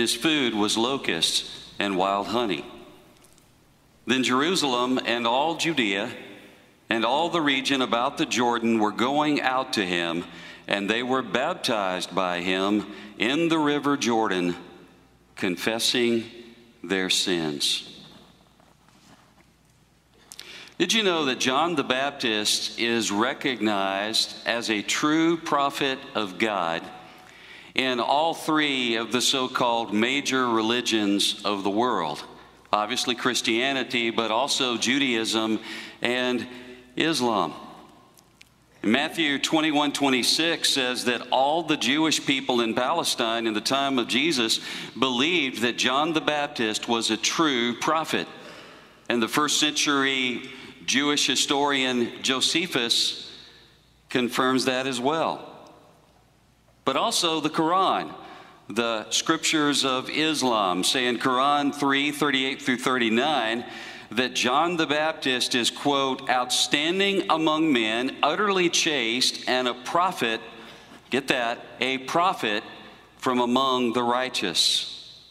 and his food was locusts and wild honey. Then Jerusalem and all Judea and all the region about the Jordan were going out to him, and they were baptized by him in the river Jordan, confessing their sins. Did you know that John the Baptist is recognized as a true prophet of God in all three of the so called major religions of the world? Obviously, Christianity, but also Judaism and Islam. Matthew 21 26 says that all the Jewish people in Palestine in the time of Jesus believed that John the Baptist was a true prophet. And the first century Jewish historian Josephus confirms that as well. But also the Quran, the scriptures of Islam, say in Quran 3 38 through 39 that John the Baptist is, quote, outstanding among men, utterly chaste, and a prophet, get that, a prophet from among the righteous.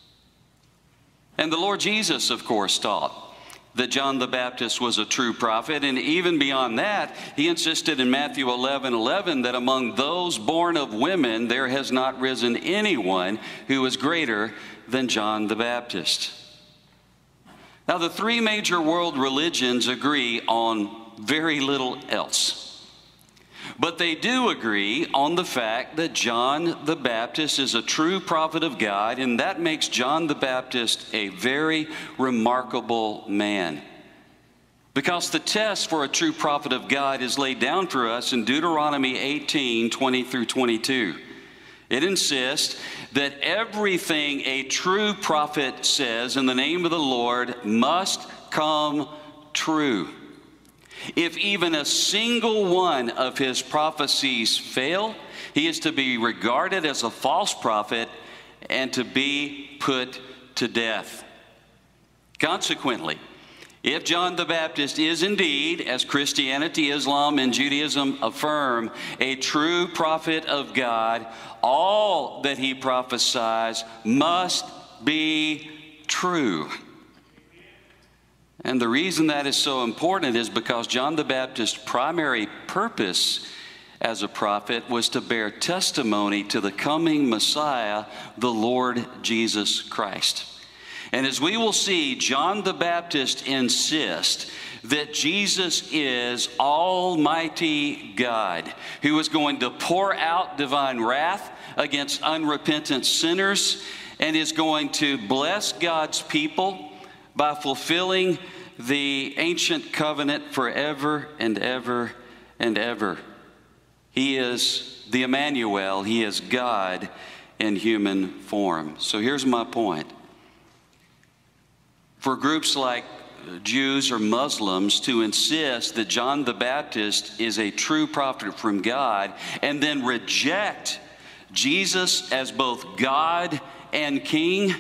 And the Lord Jesus, of course, taught that John the Baptist was a true prophet. And even beyond that, he insisted in Matthew 11 11 that among those born of women, there has not risen anyone who is greater than John the Baptist. Now, the three major world religions agree on very little else. But they do agree on the fact that John the Baptist is a true prophet of God, and that makes John the Baptist a very remarkable man. Because the test for a true prophet of God is laid down for us in Deuteronomy 18 20 through 22. It insists that everything a true prophet says in the name of the Lord must come true. If even a single one of his prophecies fail, he is to be regarded as a false prophet and to be put to death. Consequently, if John the Baptist is indeed, as Christianity, Islam, and Judaism affirm, a true prophet of God, all that he prophesies must be true. And the reason that is so important is because John the Baptist's primary purpose as a prophet was to bear testimony to the coming Messiah, the Lord Jesus Christ. And as we will see, John the Baptist insists that Jesus is Almighty God who is going to pour out divine wrath against unrepentant sinners and is going to bless God's people by fulfilling the ancient covenant forever and ever and ever. He is the Emmanuel, He is God in human form. So here's my point. For groups like Jews or Muslims to insist that John the Baptist is a true prophet from God and then reject Jesus as both God and King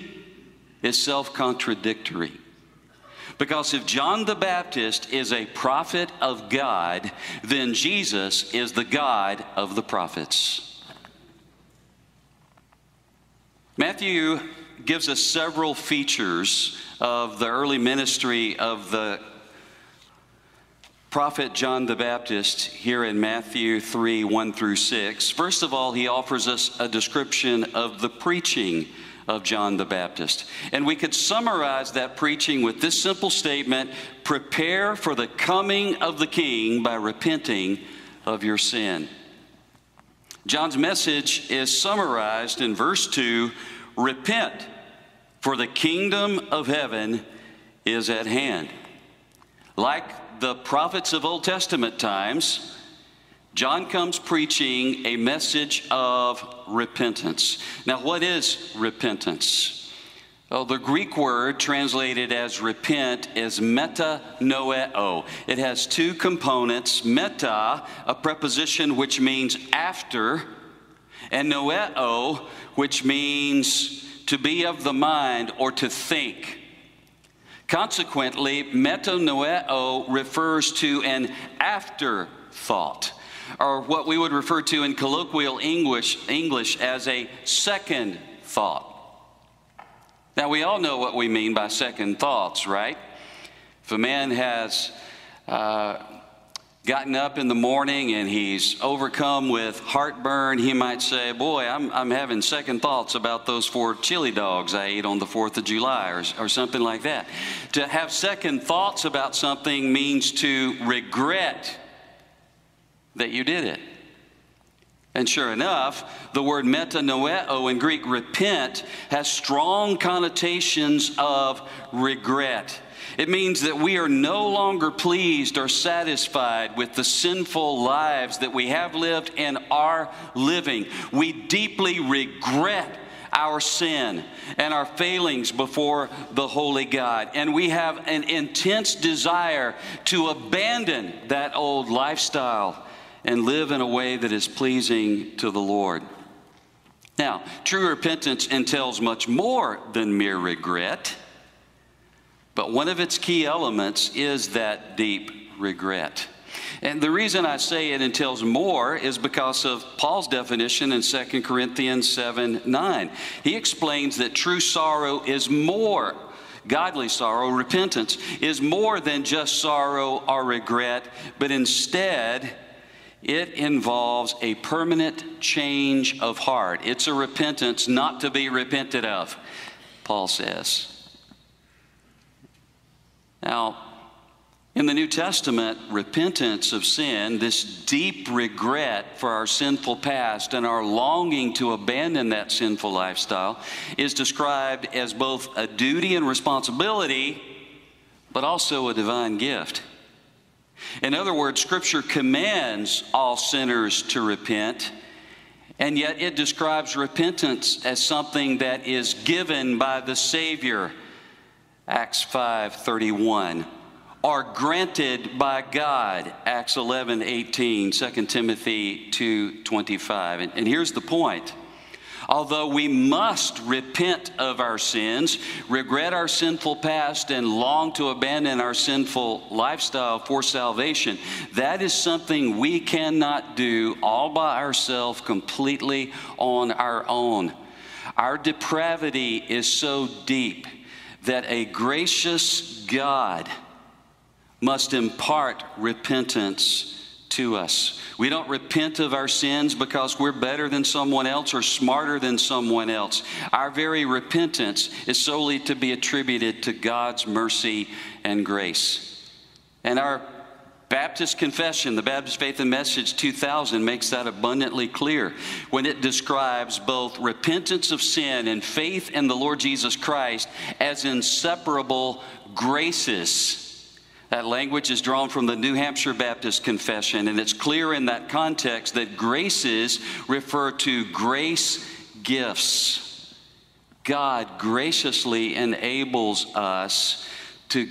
is self contradictory. Because if John the Baptist is a prophet of God, then Jesus is the God of the prophets. Matthew gives us several features of the early ministry of the prophet John the Baptist here in Matthew 3 1 through 6. First of all, he offers us a description of the preaching of John the Baptist. And we could summarize that preaching with this simple statement prepare for the coming of the King by repenting of your sin. John's message is summarized in verse 2 Repent, for the kingdom of heaven is at hand. Like the prophets of Old Testament times, John comes preaching a message of repentance. Now, what is repentance? Oh, the Greek word translated as repent is metanoeo. It has two components meta, a preposition which means after, and noeo, which means to be of the mind or to think. Consequently, metanoeo refers to an afterthought, or what we would refer to in colloquial English, English as a second thought. Now, we all know what we mean by second thoughts, right? If a man has uh, gotten up in the morning and he's overcome with heartburn, he might say, Boy, I'm, I'm having second thoughts about those four chili dogs I ate on the 4th of July, or, or something like that. To have second thoughts about something means to regret that you did it. And sure enough, the word metanoeo in Greek, repent, has strong connotations of regret. It means that we are no longer pleased or satisfied with the sinful lives that we have lived and are living. We deeply regret our sin and our failings before the Holy God. And we have an intense desire to abandon that old lifestyle and live in a way that is pleasing to the Lord. Now, true repentance entails much more than mere regret, but one of its key elements is that deep regret. And the reason I say it entails more is because of Paul's definition in 2 Corinthians 7 9. He explains that true sorrow is more godly sorrow, repentance, is more than just sorrow or regret, but instead it involves a permanent change of heart. It's a repentance not to be repented of, Paul says. Now, in the New Testament, repentance of sin, this deep regret for our sinful past and our longing to abandon that sinful lifestyle, is described as both a duty and responsibility, but also a divine gift. In other words, Scripture commands all sinners to repent, and yet it describes repentance as something that is given by the Savior, Acts 5:31, or granted by God, Acts 11, 18, 2 Timothy 2, 25. And, and here's the point. Although we must repent of our sins, regret our sinful past, and long to abandon our sinful lifestyle for salvation, that is something we cannot do all by ourselves, completely on our own. Our depravity is so deep that a gracious God must impart repentance to us. We don't repent of our sins because we're better than someone else or smarter than someone else. Our very repentance is solely to be attributed to God's mercy and grace. And our Baptist Confession, the Baptist Faith and Message 2000, makes that abundantly clear when it describes both repentance of sin and faith in the Lord Jesus Christ as inseparable graces that language is drawn from the New Hampshire Baptist Confession, and it's clear in that context that graces refer to grace gifts. God graciously enables us to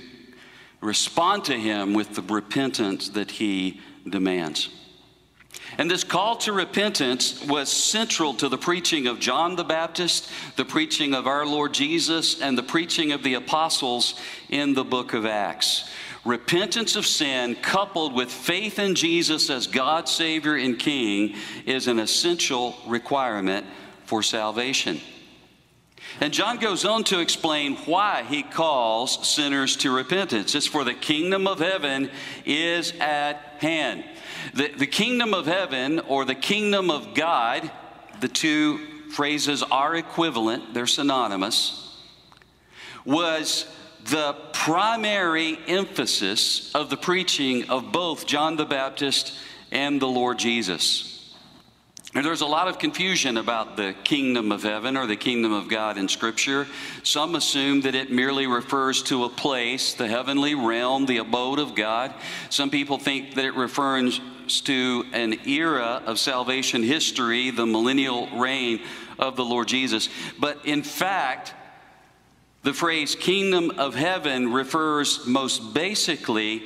respond to Him with the repentance that He demands. And this call to repentance was central to the preaching of John the Baptist, the preaching of our Lord Jesus, and the preaching of the apostles in the book of Acts. Repentance of sin coupled with faith in Jesus as God's Savior and King is an essential requirement for salvation. And John goes on to explain why he calls sinners to repentance. It's for the kingdom of heaven is at hand. The, the kingdom of heaven or the kingdom of God, the two phrases are equivalent, they're synonymous, was the primary emphasis of the preaching of both John the Baptist and the Lord Jesus. And there's a lot of confusion about the kingdom of heaven or the kingdom of God in Scripture. Some assume that it merely refers to a place, the heavenly realm, the abode of God. Some people think that it refers to an era of salvation history, the millennial reign of the Lord Jesus. But in fact, The phrase kingdom of heaven refers most basically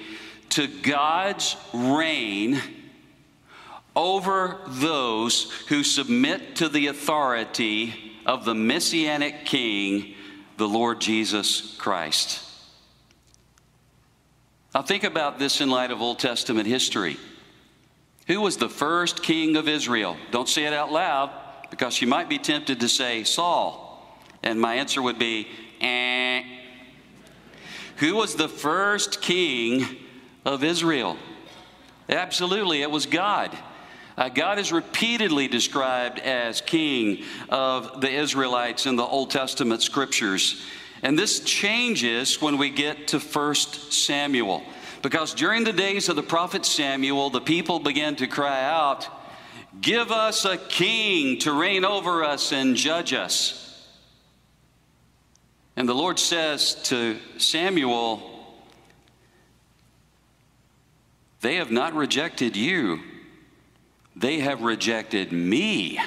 to God's reign over those who submit to the authority of the messianic king, the Lord Jesus Christ. Now, think about this in light of Old Testament history. Who was the first king of Israel? Don't say it out loud because you might be tempted to say Saul. And my answer would be, eh. Who was the first king of Israel? Absolutely, it was God. Uh, God is repeatedly described as king of the Israelites in the Old Testament scriptures. And this changes when we get to 1 Samuel. Because during the days of the prophet Samuel, the people began to cry out, Give us a king to reign over us and judge us. And the Lord says to Samuel, They have not rejected you, they have rejected me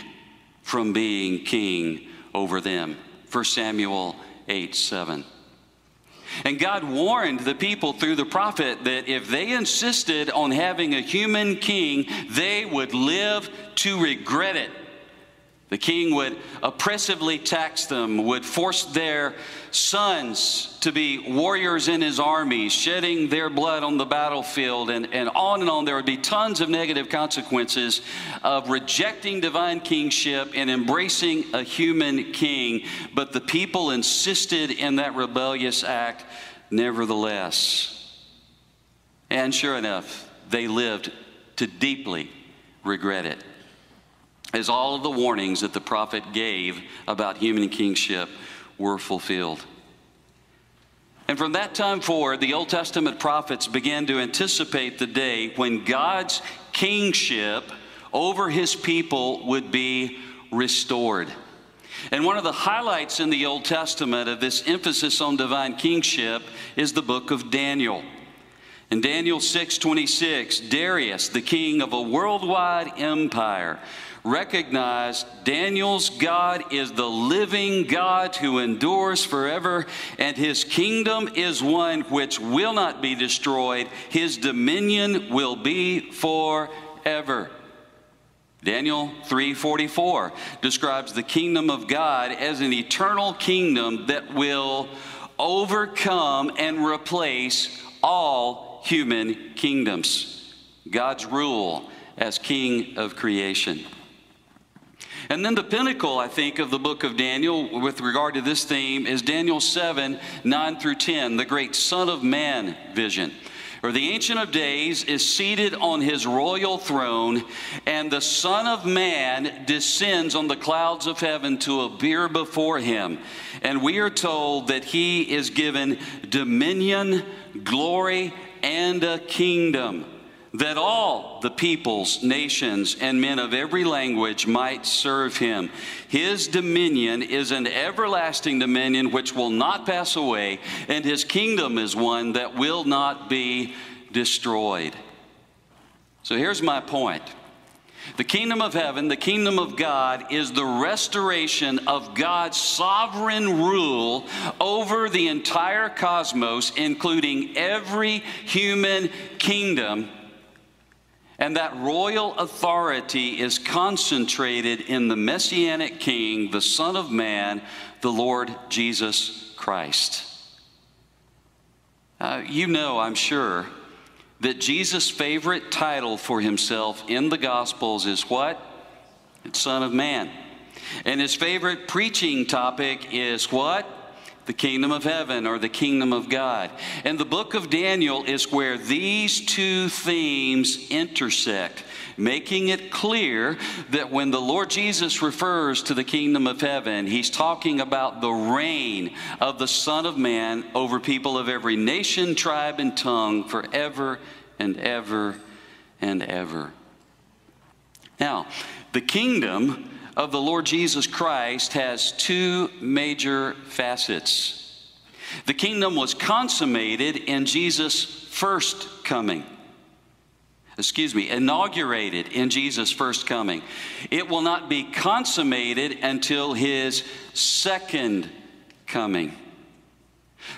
from being king over them. 1 Samuel 8 7. And God warned the people through the prophet that if they insisted on having a human king, they would live to regret it. The king would oppressively tax them, would force their sons to be warriors in his army, shedding their blood on the battlefield, and, and on and on. There would be tons of negative consequences of rejecting divine kingship and embracing a human king. But the people insisted in that rebellious act nevertheless. And sure enough, they lived to deeply regret it as all of the warnings that the prophet gave about human kingship were fulfilled. And from that time forward, the Old Testament prophets began to anticipate the day when God's kingship over his people would be restored. And one of the highlights in the Old Testament of this emphasis on divine kingship is the book of Daniel. In Daniel 6:26, Darius, the king of a worldwide empire, recognized Daniel's God is the living God who endures forever, and his kingdom is one which will not be destroyed. His dominion will be forever. Daniel 3:44 describes the kingdom of God as an eternal kingdom that will overcome and replace all human kingdoms. God's rule as king of creation. And then the pinnacle, I think, of the book of Daniel with regard to this theme is Daniel 7 9 through 10, the great Son of Man vision. Or the Ancient of Days is seated on his royal throne, and the Son of Man descends on the clouds of heaven to appear before him. And we are told that he is given dominion, glory, and a kingdom that all the peoples, nations, and men of every language might serve him. His dominion is an everlasting dominion which will not pass away, and his kingdom is one that will not be destroyed. So here's my point. The kingdom of heaven, the kingdom of God, is the restoration of God's sovereign rule over the entire cosmos, including every human kingdom and that royal authority is concentrated in the Messianic King, the Son of Man, the Lord Jesus Christ. Uh, you know, I'm sure, that Jesus' favorite title for himself in the Gospels is what? It's Son of Man. And his favorite preaching topic is what? The kingdom of heaven or the kingdom of God. And the book of Daniel is where these two themes intersect, making it clear that when the Lord Jesus refers to the kingdom of heaven, he's talking about the reign of the Son of Man over people of every nation, tribe, and tongue forever and ever and ever. Now, the kingdom of the Lord Jesus Christ has two major facets. The kingdom was consummated in Jesus' first coming. Excuse me, inaugurated in Jesus' first coming. It will not be consummated until his second coming.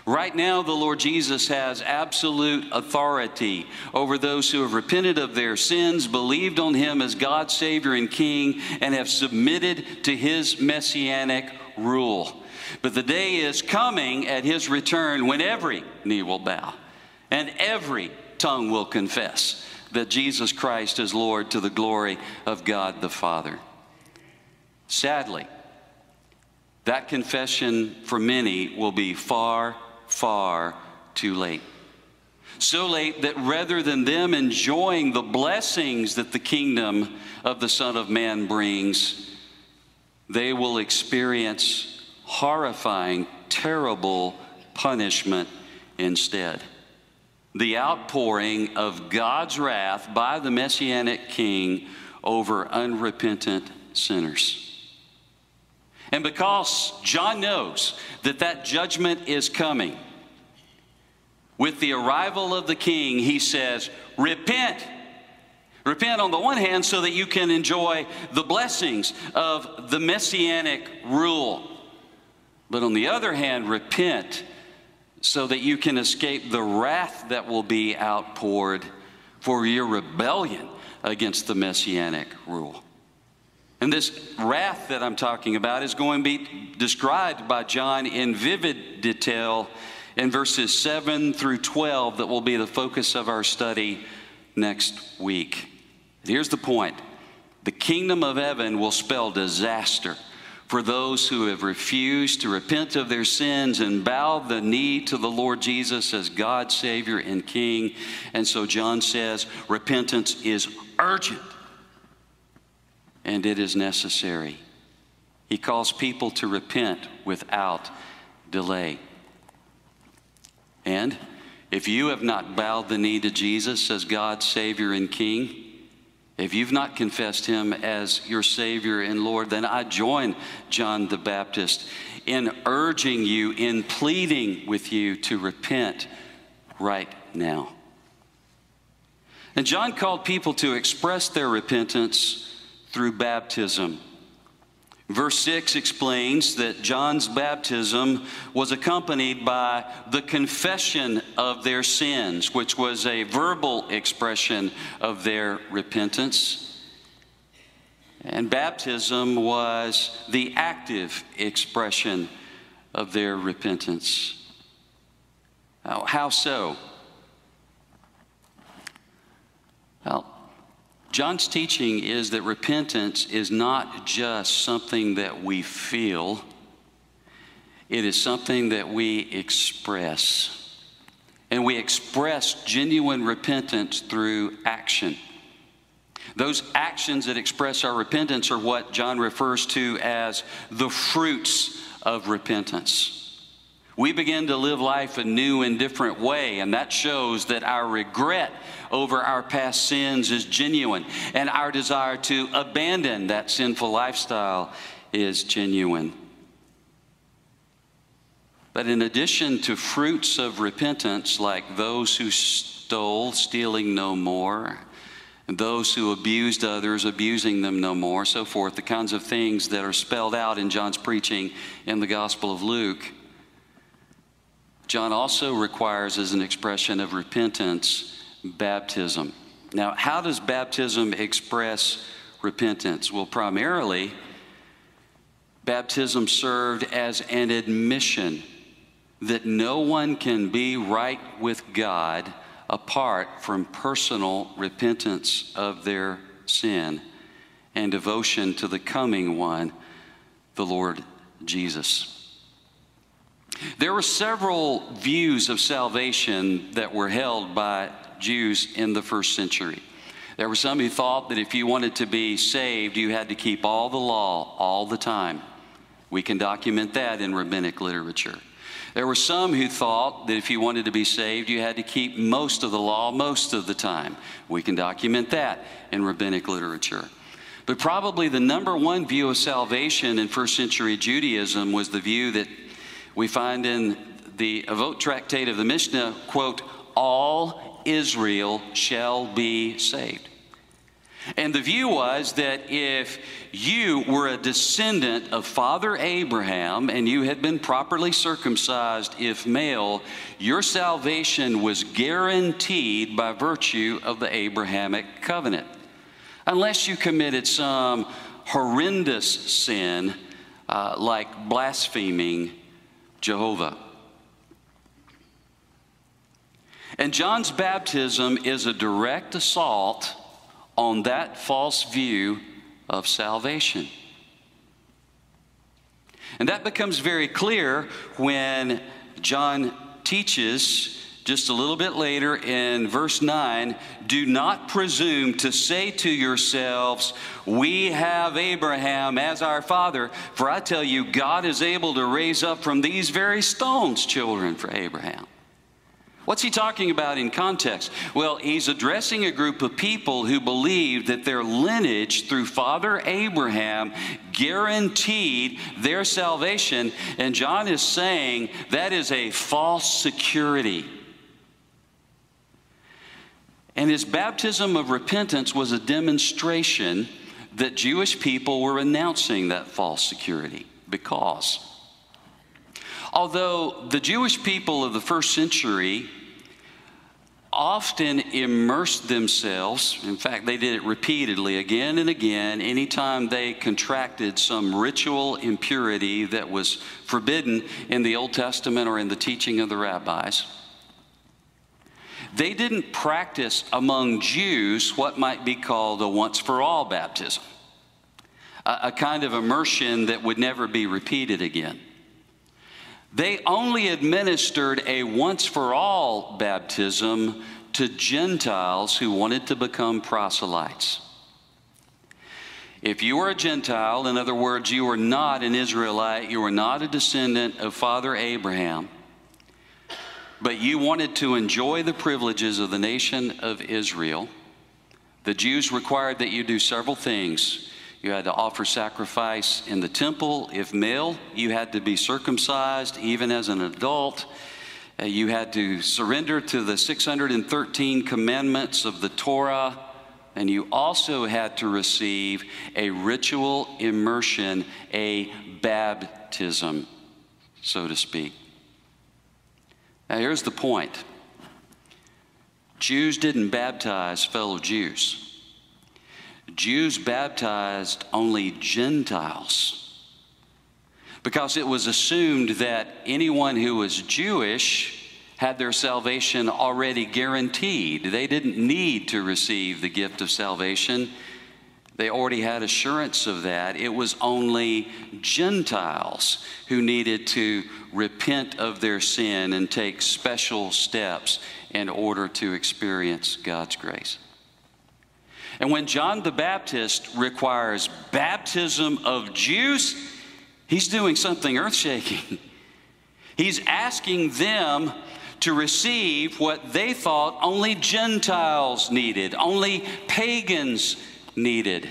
Right now, the Lord Jesus has absolute authority over those who have repented of their sins, believed on Him as God, Savior, and King, and have submitted to His messianic rule. But the day is coming at His return when every knee will bow and every tongue will confess that Jesus Christ is Lord to the glory of God the Father. Sadly, that confession for many will be far, far too late. So late that rather than them enjoying the blessings that the kingdom of the Son of Man brings, they will experience horrifying, terrible punishment instead the outpouring of God's wrath by the Messianic King over unrepentant sinners. And because John knows that that judgment is coming, with the arrival of the King, he says, Repent. Repent on the one hand so that you can enjoy the blessings of the Messianic rule. But on the other hand, repent so that you can escape the wrath that will be outpoured for your rebellion against the messianic rule. And this wrath that I'm talking about is going to be described by John in vivid detail in verses 7 through 12 that will be the focus of our study next week. Here's the point the kingdom of heaven will spell disaster for those who have refused to repent of their sins and bow the knee to the Lord Jesus as God, Savior, and King. And so John says repentance is urgent and it is necessary. He calls people to repent without delay. And if you have not bowed the knee to Jesus as God, Savior, and King, if you've not confessed him as your Savior and Lord, then I join John the Baptist in urging you, in pleading with you to repent right now. And John called people to express their repentance through baptism. Verse 6 explains that John's baptism was accompanied by the confession of their sins, which was a verbal expression of their repentance. And baptism was the active expression of their repentance. How so? John's teaching is that repentance is not just something that we feel, it is something that we express. And we express genuine repentance through action. Those actions that express our repentance are what John refers to as the fruits of repentance. We begin to live life a new and different way, and that shows that our regret over our past sins is genuine, and our desire to abandon that sinful lifestyle is genuine. But in addition to fruits of repentance, like those who stole, stealing no more, and those who abused others, abusing them no more, so forth, the kinds of things that are spelled out in John's preaching in the Gospel of Luke. John also requires as an expression of repentance baptism. Now, how does baptism express repentance? Well, primarily, baptism served as an admission that no one can be right with God apart from personal repentance of their sin and devotion to the coming one, the Lord Jesus. There were several views of salvation that were held by Jews in the first century. There were some who thought that if you wanted to be saved, you had to keep all the law all the time. We can document that in rabbinic literature. There were some who thought that if you wanted to be saved, you had to keep most of the law most of the time. We can document that in rabbinic literature. But probably the number one view of salvation in first century Judaism was the view that we find in the Avot tractate of the Mishnah, quote, all Israel shall be saved. And the view was that if you were a descendant of Father Abraham and you had been properly circumcised, if male, your salvation was guaranteed by virtue of the Abrahamic covenant. Unless you committed some horrendous sin uh, like blaspheming Jehovah. And John's baptism is a direct assault on that false view of salvation. And that becomes very clear when John teaches just a little bit later in verse 9 do not presume to say to yourselves, We have Abraham as our father, for I tell you, God is able to raise up from these very stones children for Abraham. What's he talking about in context? Well, he's addressing a group of people who believe that their lineage through Father Abraham guaranteed their salvation. And John is saying that is a false security. And his baptism of repentance was a demonstration that Jewish people were announcing that false security because although the Jewish people of the first century often immersed themselves, in fact, they did it repeatedly again and again, anytime they contracted some ritual impurity that was forbidden in the Old Testament or in the teaching of the rabbis. They didn't practice among Jews what might be called a once for all baptism, a, a kind of immersion that would never be repeated again. They only administered a once for all baptism to Gentiles who wanted to become proselytes. If you were a Gentile, in other words, you were not an Israelite, you were not a descendant of Father Abraham, but you wanted to enjoy the privileges of the nation of Israel, the Jews required that you do several things. You had to offer sacrifice in the temple. If male, you had to be circumcised even as an adult. Uh, you had to surrender to the 613 commandments of the Torah. And you also had to receive a ritual immersion, a baptism, so to speak. Now, here's the point Jews didn't baptize fellow Jews. Jews baptized only Gentiles because it was assumed that anyone who was Jewish had their salvation already guaranteed. They didn't need to receive the gift of salvation. They already had assurance of that. It was only Gentiles who needed to repent of their sin and take special steps in order to experience God's grace. And when John the Baptist requires baptism of Jews, he's doing something earth shaking. He's asking them to receive what they thought only Gentiles needed, only pagans needed.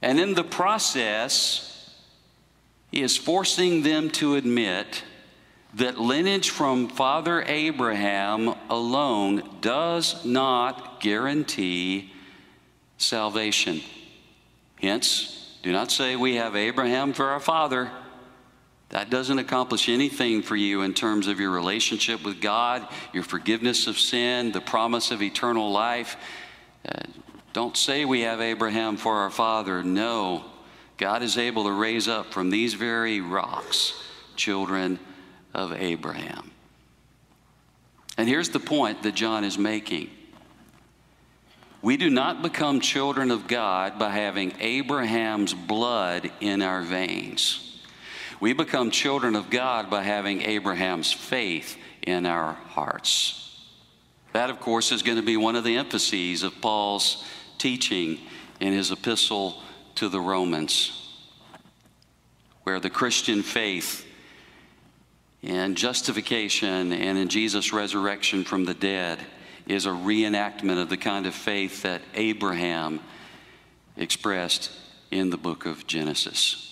And in the process, he is forcing them to admit that lineage from Father Abraham alone does not guarantee salvation. Hence, do not say we have Abraham for our father. That doesn't accomplish anything for you in terms of your relationship with God, your forgiveness of sin, the promise of eternal life. Uh, don't say we have Abraham for our father. No, God is able to raise up from these very rocks children of Abraham. And here's the point that John is making we do not become children of God by having Abraham's blood in our veins. We become children of God by having Abraham's faith in our hearts. That, of course, is going to be one of the emphases of Paul's teaching in his epistle to the Romans, where the Christian faith in justification and in Jesus' resurrection from the dead is a reenactment of the kind of faith that Abraham expressed in the book of Genesis.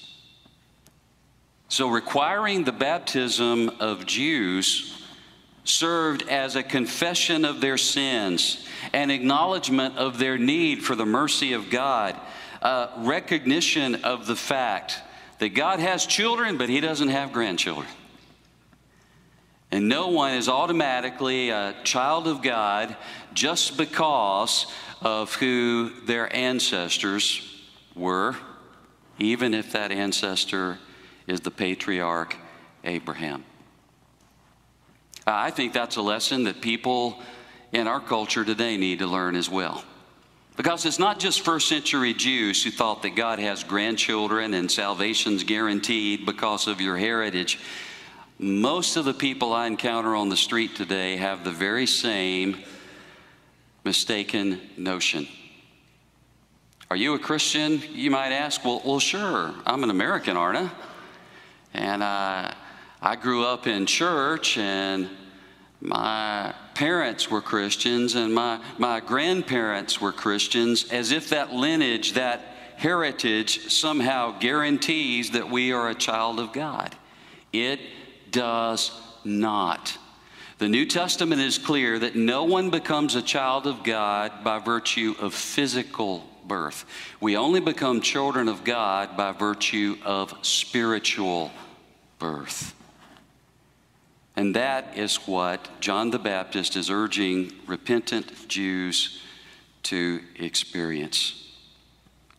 So, requiring the baptism of Jews served as a confession of their sins, an acknowledgement of their need for the mercy of God, a recognition of the fact that God has children, but He doesn't have grandchildren. And no one is automatically a child of God just because of who their ancestors were, even if that ancestor is the patriarch Abraham. I think that's a lesson that people in our culture today need to learn as well. Because it's not just first century Jews who thought that God has grandchildren and salvation's guaranteed because of your heritage. Most of the people I encounter on the street today have the very same mistaken notion. Are you a Christian? You might ask. Well, well sure. I'm an American, aren't I? And uh, I grew up in church, and my parents were Christians, and my, my grandparents were Christians, as if that lineage, that heritage, somehow guarantees that we are a child of God. It does not. The New Testament is clear that no one becomes a child of God by virtue of physical birth. We only become children of God by virtue of spiritual birth. And that is what John the Baptist is urging repentant Jews to experience.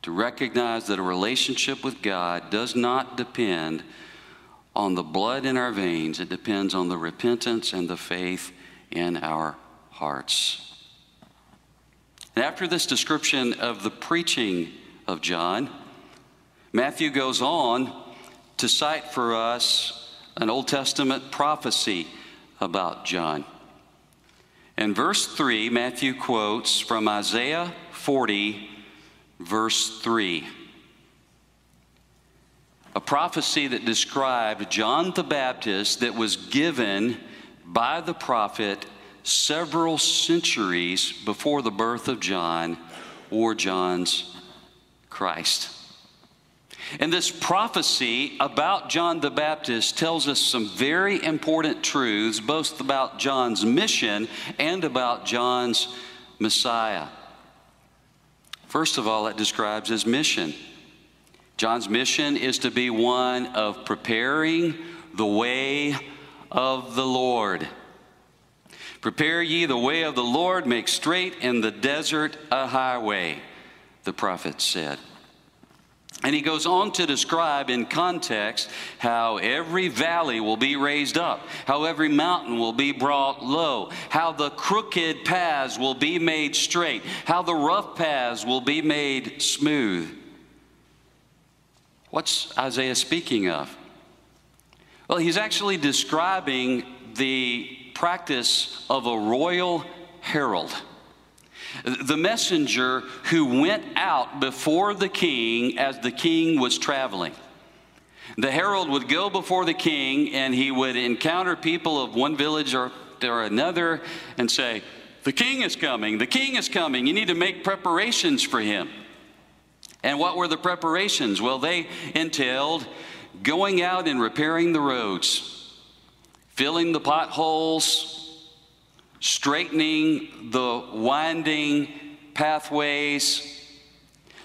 To recognize that a relationship with God does not depend on the blood in our veins, it depends on the repentance and the faith in our hearts. And after this description of the preaching of John, Matthew goes on to cite for us an Old Testament prophecy about John. In verse 3, Matthew quotes from Isaiah 40, verse 3 a prophecy that described John the Baptist that was given by the prophet several centuries before the birth of John or John's Christ. And this prophecy about John the Baptist tells us some very important truths, both about John's mission and about John's Messiah. First of all, it describes his mission. John's mission is to be one of preparing the way of the Lord. Prepare ye the way of the Lord, make straight in the desert a highway, the prophet said. And he goes on to describe in context how every valley will be raised up, how every mountain will be brought low, how the crooked paths will be made straight, how the rough paths will be made smooth. What's Isaiah speaking of? Well, he's actually describing the practice of a royal herald. The messenger who went out before the king as the king was traveling. The herald would go before the king and he would encounter people of one village or, or another and say, The king is coming, the king is coming. You need to make preparations for him. And what were the preparations? Well, they entailed going out and repairing the roads, filling the potholes, straightening the winding pathways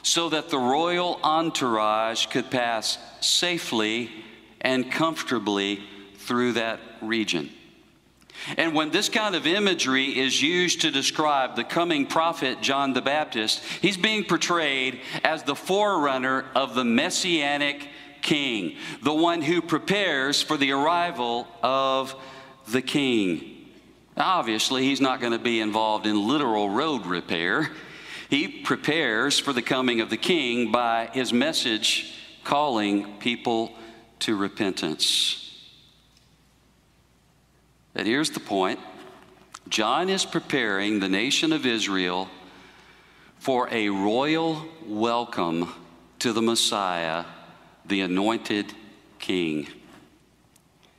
so that the royal entourage could pass safely and comfortably through that region. And when this kind of imagery is used to describe the coming prophet John the Baptist, he's being portrayed as the forerunner of the messianic king, the one who prepares for the arrival of the king. Obviously, he's not going to be involved in literal road repair. He prepares for the coming of the king by his message calling people to repentance. But here's the point John is preparing the nation of Israel for a royal welcome to the Messiah, the anointed king.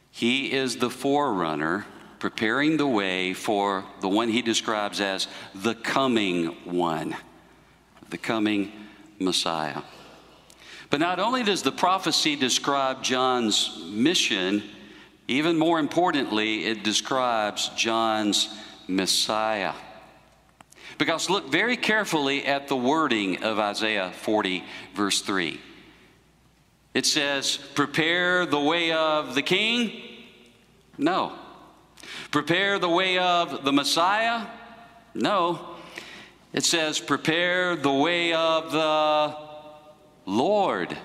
He is the forerunner, preparing the way for the one he describes as the coming one, the coming Messiah. But not only does the prophecy describe John's mission, Even more importantly, it describes John's Messiah. Because look very carefully at the wording of Isaiah 40, verse 3. It says, Prepare the way of the king? No. Prepare the way of the Messiah? No. It says, Prepare the way of the Lord.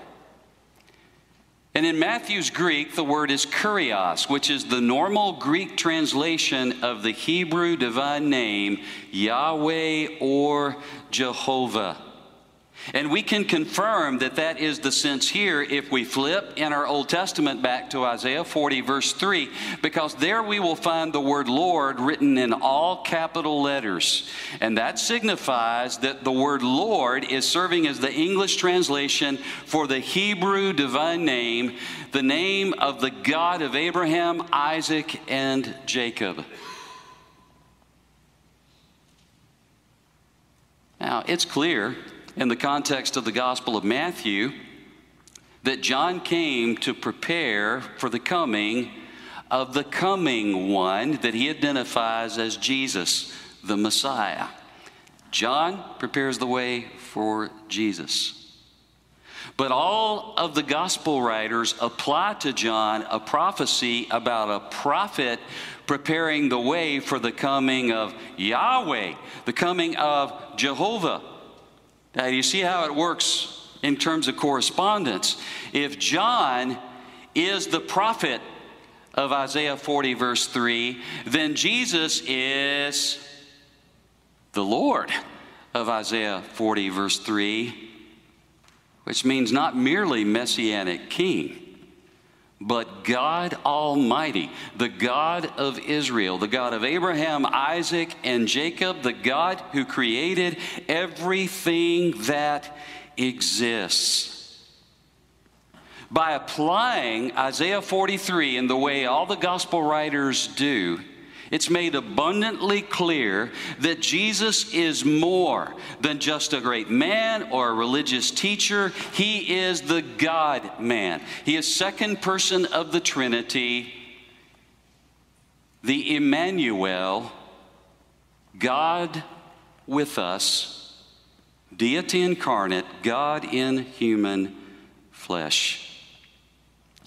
And in Matthew's Greek, the word is kurios, which is the normal Greek translation of the Hebrew divine name Yahweh or Jehovah. And we can confirm that that is the sense here if we flip in our Old Testament back to Isaiah 40, verse 3, because there we will find the word Lord written in all capital letters. And that signifies that the word Lord is serving as the English translation for the Hebrew divine name, the name of the God of Abraham, Isaac, and Jacob. Now, it's clear in the context of the Gospel of Matthew that John came to prepare for the coming of the coming one that he identifies as Jesus, the Messiah. John prepares the way for Jesus. But all of the gospel writers apply to John a prophecy about a prophet preparing the way for the coming of Yahweh, the coming of Jehovah. Now, you see how it works in terms of correspondence. If John is the prophet of Isaiah 40, verse 3, then Jesus is the Lord of Isaiah 40, verse 3, which means not merely messianic king but God Almighty, the God of Israel, the God of Abraham, Isaac, and Jacob, the God who created everything that exists. By applying Isaiah 43 in the way all the gospel writers do, it's made abundantly clear that Jesus is more than just a great man or a religious teacher. He is the God man. He is second person of the Trinity, the Emmanuel, God with us, deity incarnate, God in human flesh.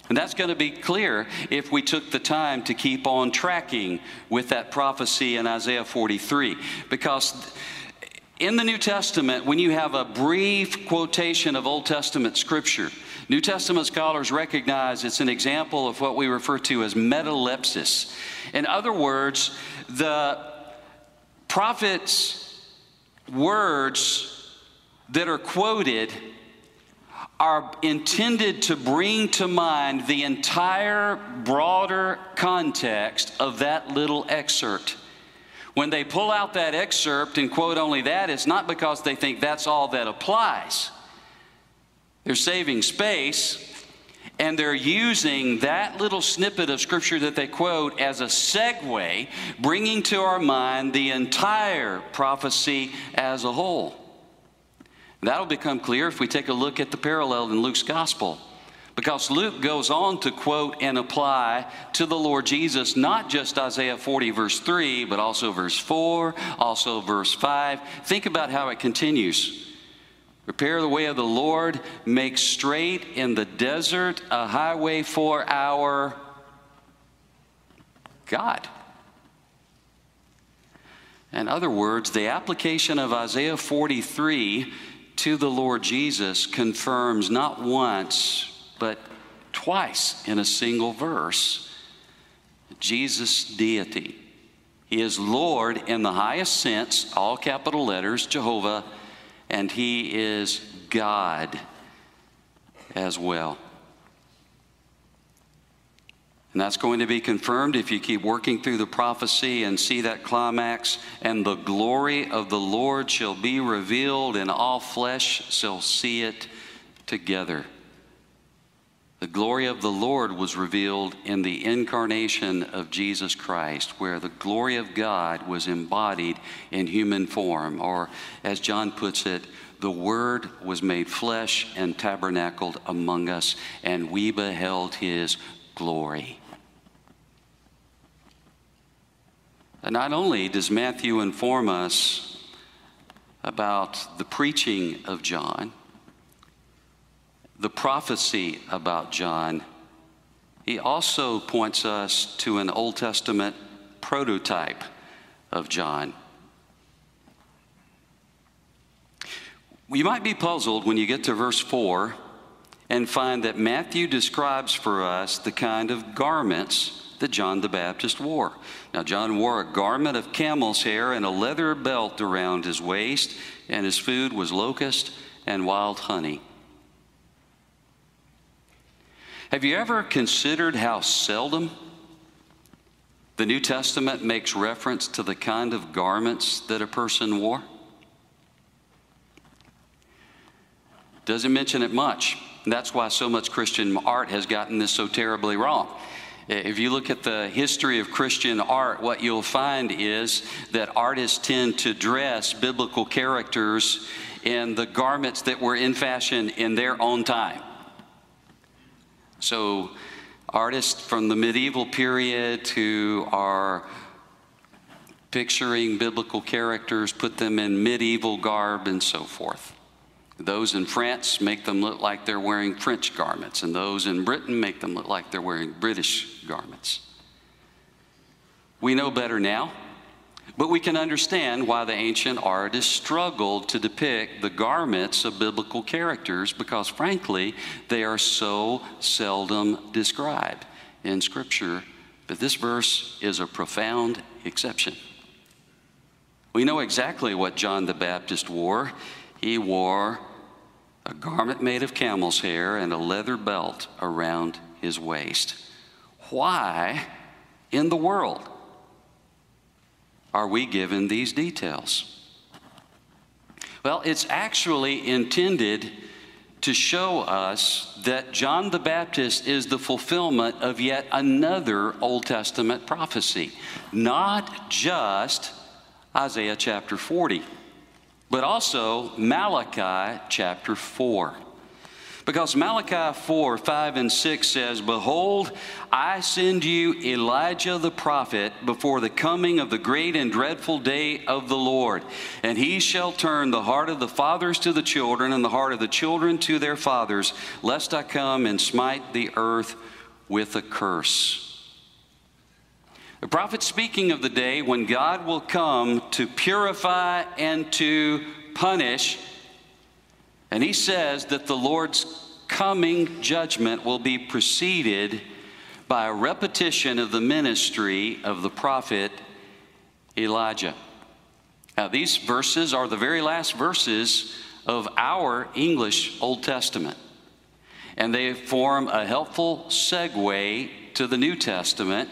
And that's going to be clear if we took the time to keep on tracking with that prophecy in Isaiah 43. Because in the New Testament, when you have a brief quotation of Old Testament scripture, New Testament scholars recognize it's an example of what we refer to as metalepsis. In other words, the prophet's words that are quoted are intended to bring to mind the entire broader context of that little excerpt. When they pull out that excerpt and quote only that, it's not because they think that's all that applies. They're saving space and they're using that little snippet of scripture that they quote as a segue, bringing to our mind the entire prophecy as a whole. That'll become clear if we take a look at the parallel in Luke's gospel. Because Luke goes on to quote and apply to the Lord Jesus not just Isaiah 40, verse 3, but also verse 4, also verse 5. Think about how it continues. Prepare the way of the Lord, make straight in the desert a highway for our God. In other words, the application of Isaiah 43 to the Lord Jesus confirms not once, but twice in a single verse Jesus' deity. He is Lord in the highest sense, all capital letters, Jehovah, and He is God as well. And that's going to be confirmed if you keep working through the prophecy and see that climax. And the glory of the Lord shall be revealed, and all flesh shall see it together. The glory of the Lord was revealed in the incarnation of Jesus Christ, where the glory of God was embodied in human form, or as John puts it, the Word was made flesh and tabernacled among us, and we beheld his glory. Not only does Matthew inform us about the preaching of John, the prophecy about John, he also points us to an Old Testament prototype of John. You might be puzzled when you get to verse 4 and find that Matthew describes for us the kind of garments that John the Baptist wore. Now, John wore a garment of camel's hair and a leather belt around his waist, and his food was locust and wild honey. Have you ever considered how seldom the New Testament makes reference to the kind of garments that a person wore? Doesn't mention it much. That's why so much Christian art has gotten this so terribly wrong. Uh, if you look at the history of Christian art, what you'll find is that artists tend to dress biblical characters in the garments that were in fashion in their own time. So, artists from the medieval period who are picturing biblical characters put them in medieval garb and so forth. Those in France make them look like they're wearing French garments, and those in Britain make them look like they're wearing British garments. We know better now, but we can understand why the ancient artists struggled to depict the garments of biblical characters because, frankly, they are so seldom described in Scripture. But this verse is a profound exception. We know exactly what John the Baptist wore. He wore a garment made of camel's hair and a leather belt around his waist. Why in the world are we given these details? Well, it's actually intended to show us that John the Baptist is the fulfillment of yet another Old Testament prophecy, not just Isaiah chapter 40 but also Malachi chapter 4. Because Malachi 4, 5, and 6 says, Behold, I send you Elijah the prophet before the coming of the great and dreadful day of the Lord. And he shall turn the heart of the fathers to the children, and the heart of the children to their fathers, lest I come and smite the earth with a curse. The prophet speaking of the day when God will come to purify and to punish. And he says that the Lord's coming judgment will be preceded by a repetition of the ministry of the prophet Elijah. Now, these verses are the very last verses of our English Old Testament, and they form a helpful segue to the New Testament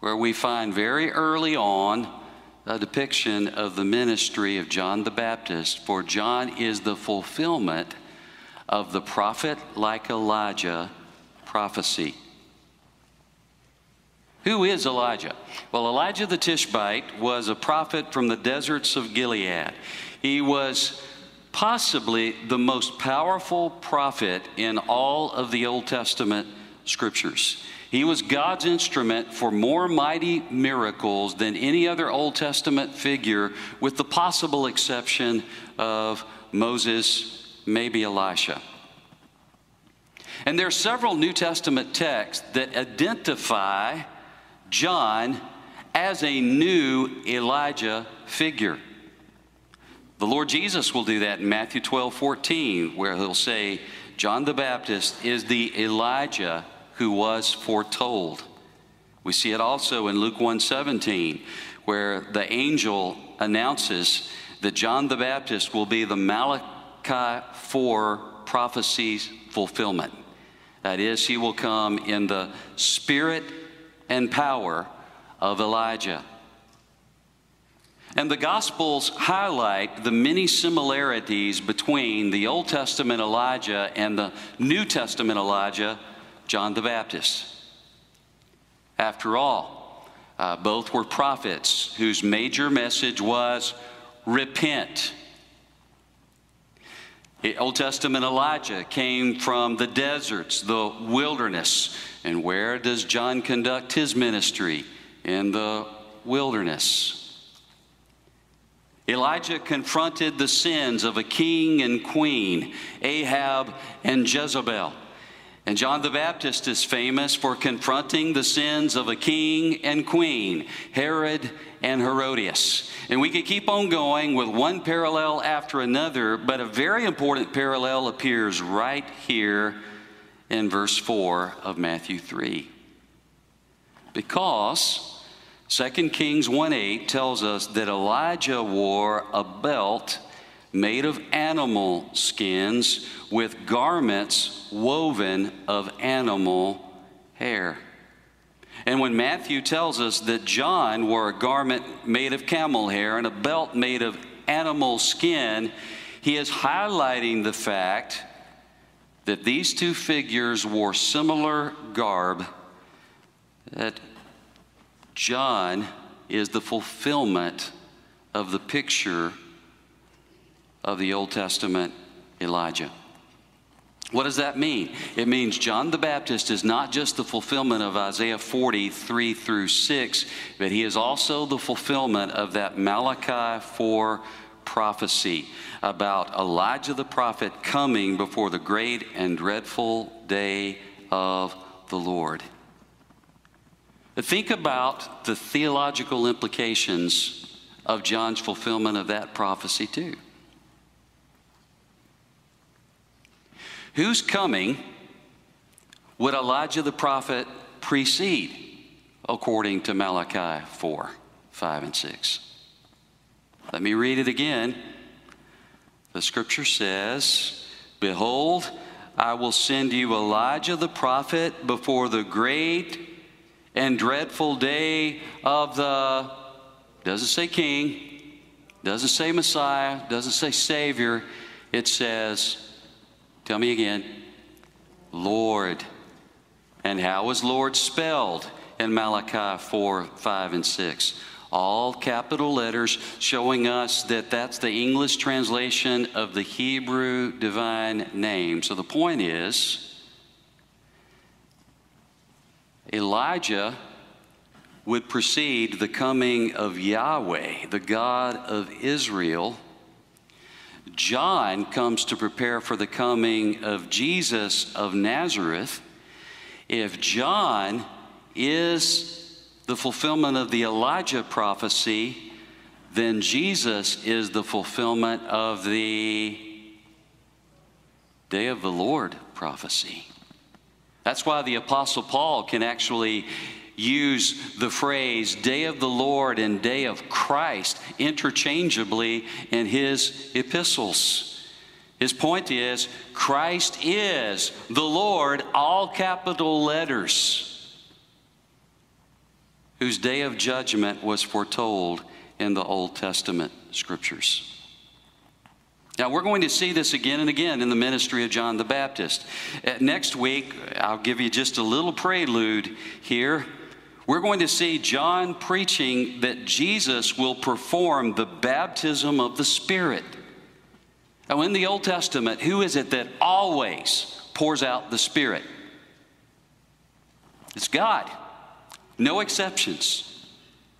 where we find very early on a depiction of the ministry of John the Baptist, for John is the fulfillment of the prophet like Elijah prophecy. Who is Elijah? Well, Elijah the Tishbite was a prophet from the deserts of Gilead. He was possibly the most powerful prophet in all of the Old Testament scriptures. He was God's instrument for more mighty miracles than any other Old Testament figure, with the possible exception of Moses, maybe Elisha. And there are several New Testament texts that identify John as a new Elijah figure. The Lord Jesus will do that in Matthew 12 14, where he'll say, John the Baptist is the Elijah who was foretold. We see it also in Luke 1:17 where the angel announces that John the Baptist will be the Malachi 4 prophecy's fulfillment. That is, he will come in the spirit and power of Elijah. And the Gospels highlight the many similarities between the Old Testament Elijah and the New Testament Elijah John the Baptist. After all, uh, both were prophets whose major message was repent. Old Testament Elijah came from the deserts, the wilderness. And where does John conduct his ministry? In the wilderness. Elijah confronted the sins of a king and queen, Ahab and Jezebel. And John the Baptist is famous for confronting the sins of a king and queen, Herod and Herodias. And we could keep on going with one parallel after another, but a very important parallel appears right here in verse 4 of Matthew 3. Because 2 Kings 1 8 tells us that Elijah wore a belt made of animal skins with garments woven of animal hair. And when Matthew tells us that John wore a garment made of camel hair and a belt made of animal skin, he is highlighting the fact that these two figures wore similar garb, that John is the fulfillment of the picture of the Old Testament Elijah. What does that mean? It means John the Baptist is not just the fulfillment of Isaiah 43 through 6, but he is also the fulfillment of that Malachi 4 prophecy about Elijah the prophet coming before the great and dreadful day of the Lord. Think about the theological implications of John's fulfillment of that prophecy, too. Whose coming would Elijah the prophet precede, according to Malachi 4 5 and 6? Let me read it again. The scripture says, Behold, I will send you Elijah the prophet before the great and dreadful day of the, doesn't say king, doesn't say Messiah, doesn't say Savior. It says, Tell me again. Lord. And how was Lord spelled in Malachi 4, 5, and 6? All capital letters showing us that that's the English translation of the Hebrew divine name. So the point is Elijah would precede the coming of Yahweh, the God of Israel John comes to prepare for the coming of Jesus of Nazareth, if John is the fulfillment of the Elijah prophecy, then Jesus is the fulfillment of the day of the Lord prophecy. That's why the Apostle Paul can actually use the phrase day of the Lord and day of Christ interchangeably in his epistles. His point is Christ is the Lord, all capital letters, whose day of judgment was foretold in the Old Testament scriptures. Now, we're going to see this again and again in the ministry of John the Baptist. Uh, next week, I'll give you just a little prelude here we're going to see John preaching that Jesus will perform the baptism of the Spirit. Now, in the Old Testament, who is it that always pours out the Spirit? It's God, no exceptions.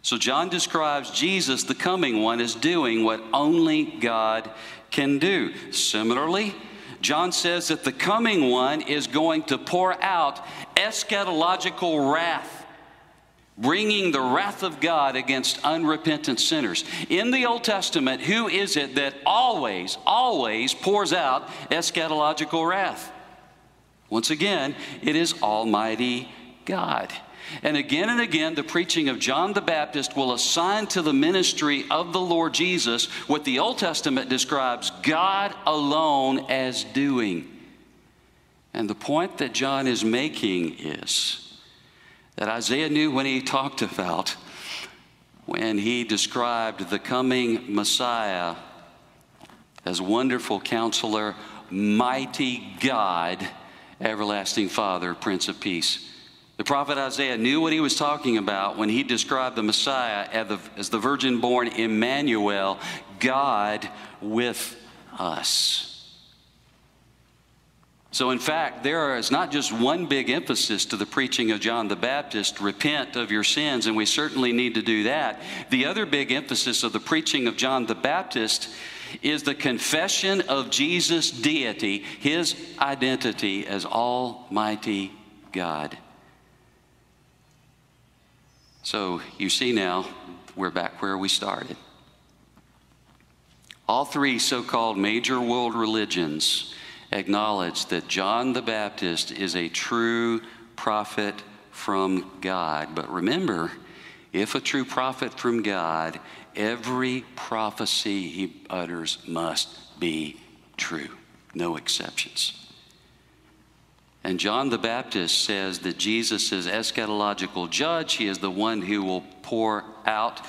So, John describes Jesus, the coming one, as doing what only God can do. Similarly, John says that the coming one is going to pour out eschatological wrath bringing the wrath of God against unrepentant sinners. In the Old Testament, who is it that always, always pours out eschatological wrath? Once again, it is Almighty God. And again and again, the preaching of John the Baptist will assign to the ministry of the Lord Jesus what the Old Testament describes God alone as doing. And the point that John is making is that Isaiah knew when he talked about when he described the coming Messiah as wonderful counselor, mighty God, everlasting Father, Prince of Peace. The prophet Isaiah knew what he was talking about when he described the Messiah as the, as the virgin born Emmanuel, God with us. So, in fact, there is not just one big emphasis to the preaching of John the Baptist repent of your sins, and we certainly need to do that. The other big emphasis of the preaching of John the Baptist is the confession of Jesus' deity, his identity as Almighty God. So, you see now, we're back where we started. All three so called major world religions acknowledge that John the Baptist is a true prophet from God. But remember, if a true prophet from God, every prophecy he utters must be true, no exceptions. And John the Baptist says that Jesus is eschatological judge. He is the one who will pour out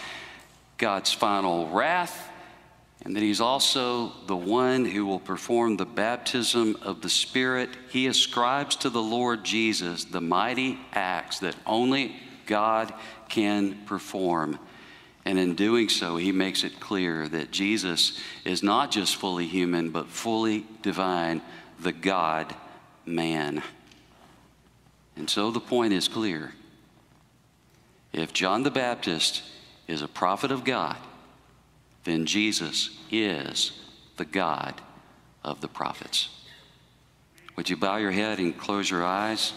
God's final wrath and that he's also the one who will perform the baptism of the Spirit. He ascribes to the Lord Jesus the mighty acts that only God can perform. And in doing so, he makes it clear that Jesus is not just fully human, but fully divine, the God man. And so the point is clear. If John the Baptist is a prophet of God, then Jesus is the God of the prophets. Would you bow your head and close your eyes?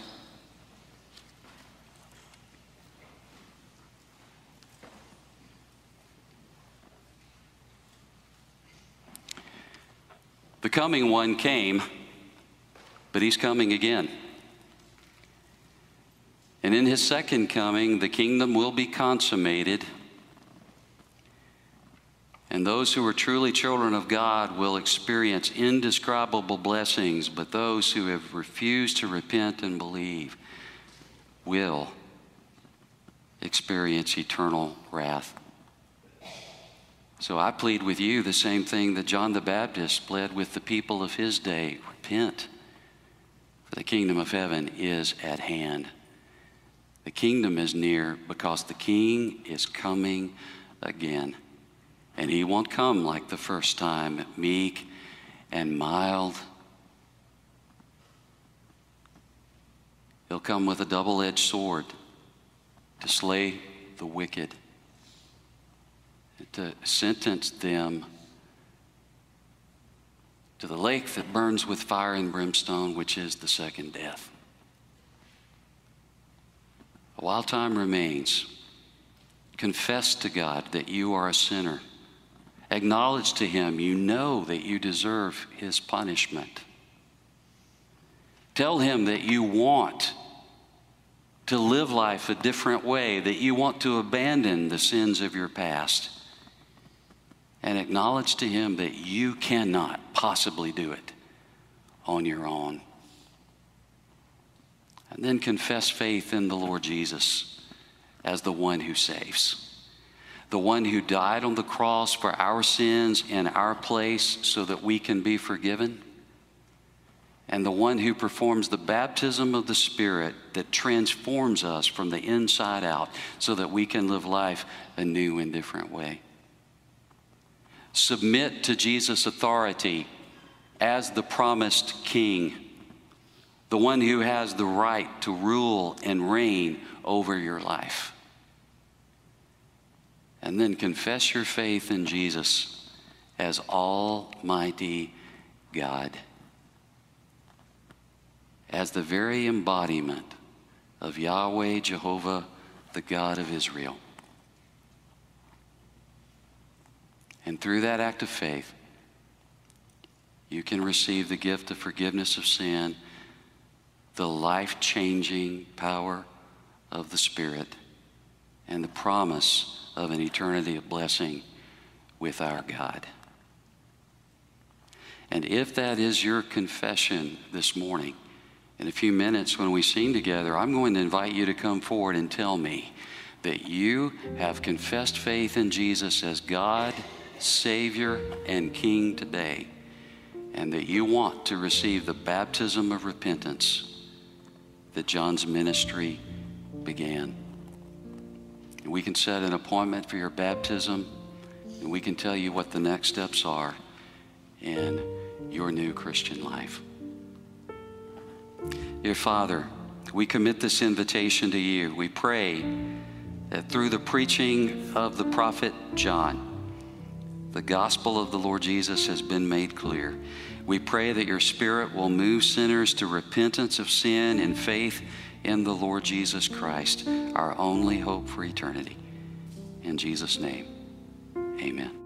The coming one came, but he's coming again. And in his second coming, the kingdom will be consummated and those who are truly children of God will experience indescribable blessings, but those who have refused to repent and believe will experience eternal wrath. So I plead with you the same thing that John the Baptist pled with the people of his day repent, for the kingdom of heaven is at hand. The kingdom is near because the king is coming again. And he won't come like the first time, meek and mild. He'll come with a double edged sword to slay the wicked, to sentence them to the lake that burns with fire and brimstone, which is the second death. While time remains, confess to God that you are a sinner Acknowledge to Him you know that you deserve His punishment. Tell Him that you want to live life a different way, that you want to abandon the sins of your past. And acknowledge to Him that you cannot possibly do it on your own. And then confess faith in the Lord Jesus as the one who saves the one who died on the cross for our sins in our place so that we can be forgiven, and the one who performs the baptism of the Spirit that transforms us from the inside out so that we can live life a new and different way. Submit to Jesus' authority as the promised King, the one who has the right to rule and reign over your life and then confess your faith in Jesus as Almighty God, as the very embodiment of Yahweh, Jehovah, the God of Israel. And through that act of faith, you can receive the gift of forgiveness of sin, the life changing power of the Spirit, and the promise of an eternity of blessing with our God. And if that is your confession this morning, in a few minutes when we sing together, I'm going to invite you to come forward and tell me that you have confessed faith in Jesus as God, Savior, and King today, and that you want to receive the baptism of repentance that John's ministry began. We can set an appointment for your baptism, and we can tell you what the next steps are in your new Christian life. Dear Father, we commit this invitation to you. We pray that through the preaching of the prophet John, the gospel of the Lord Jesus has been made clear. We pray that your Spirit will move sinners to repentance of sin and faith in the Lord Jesus Christ, our only hope for eternity. In Jesus' name, amen.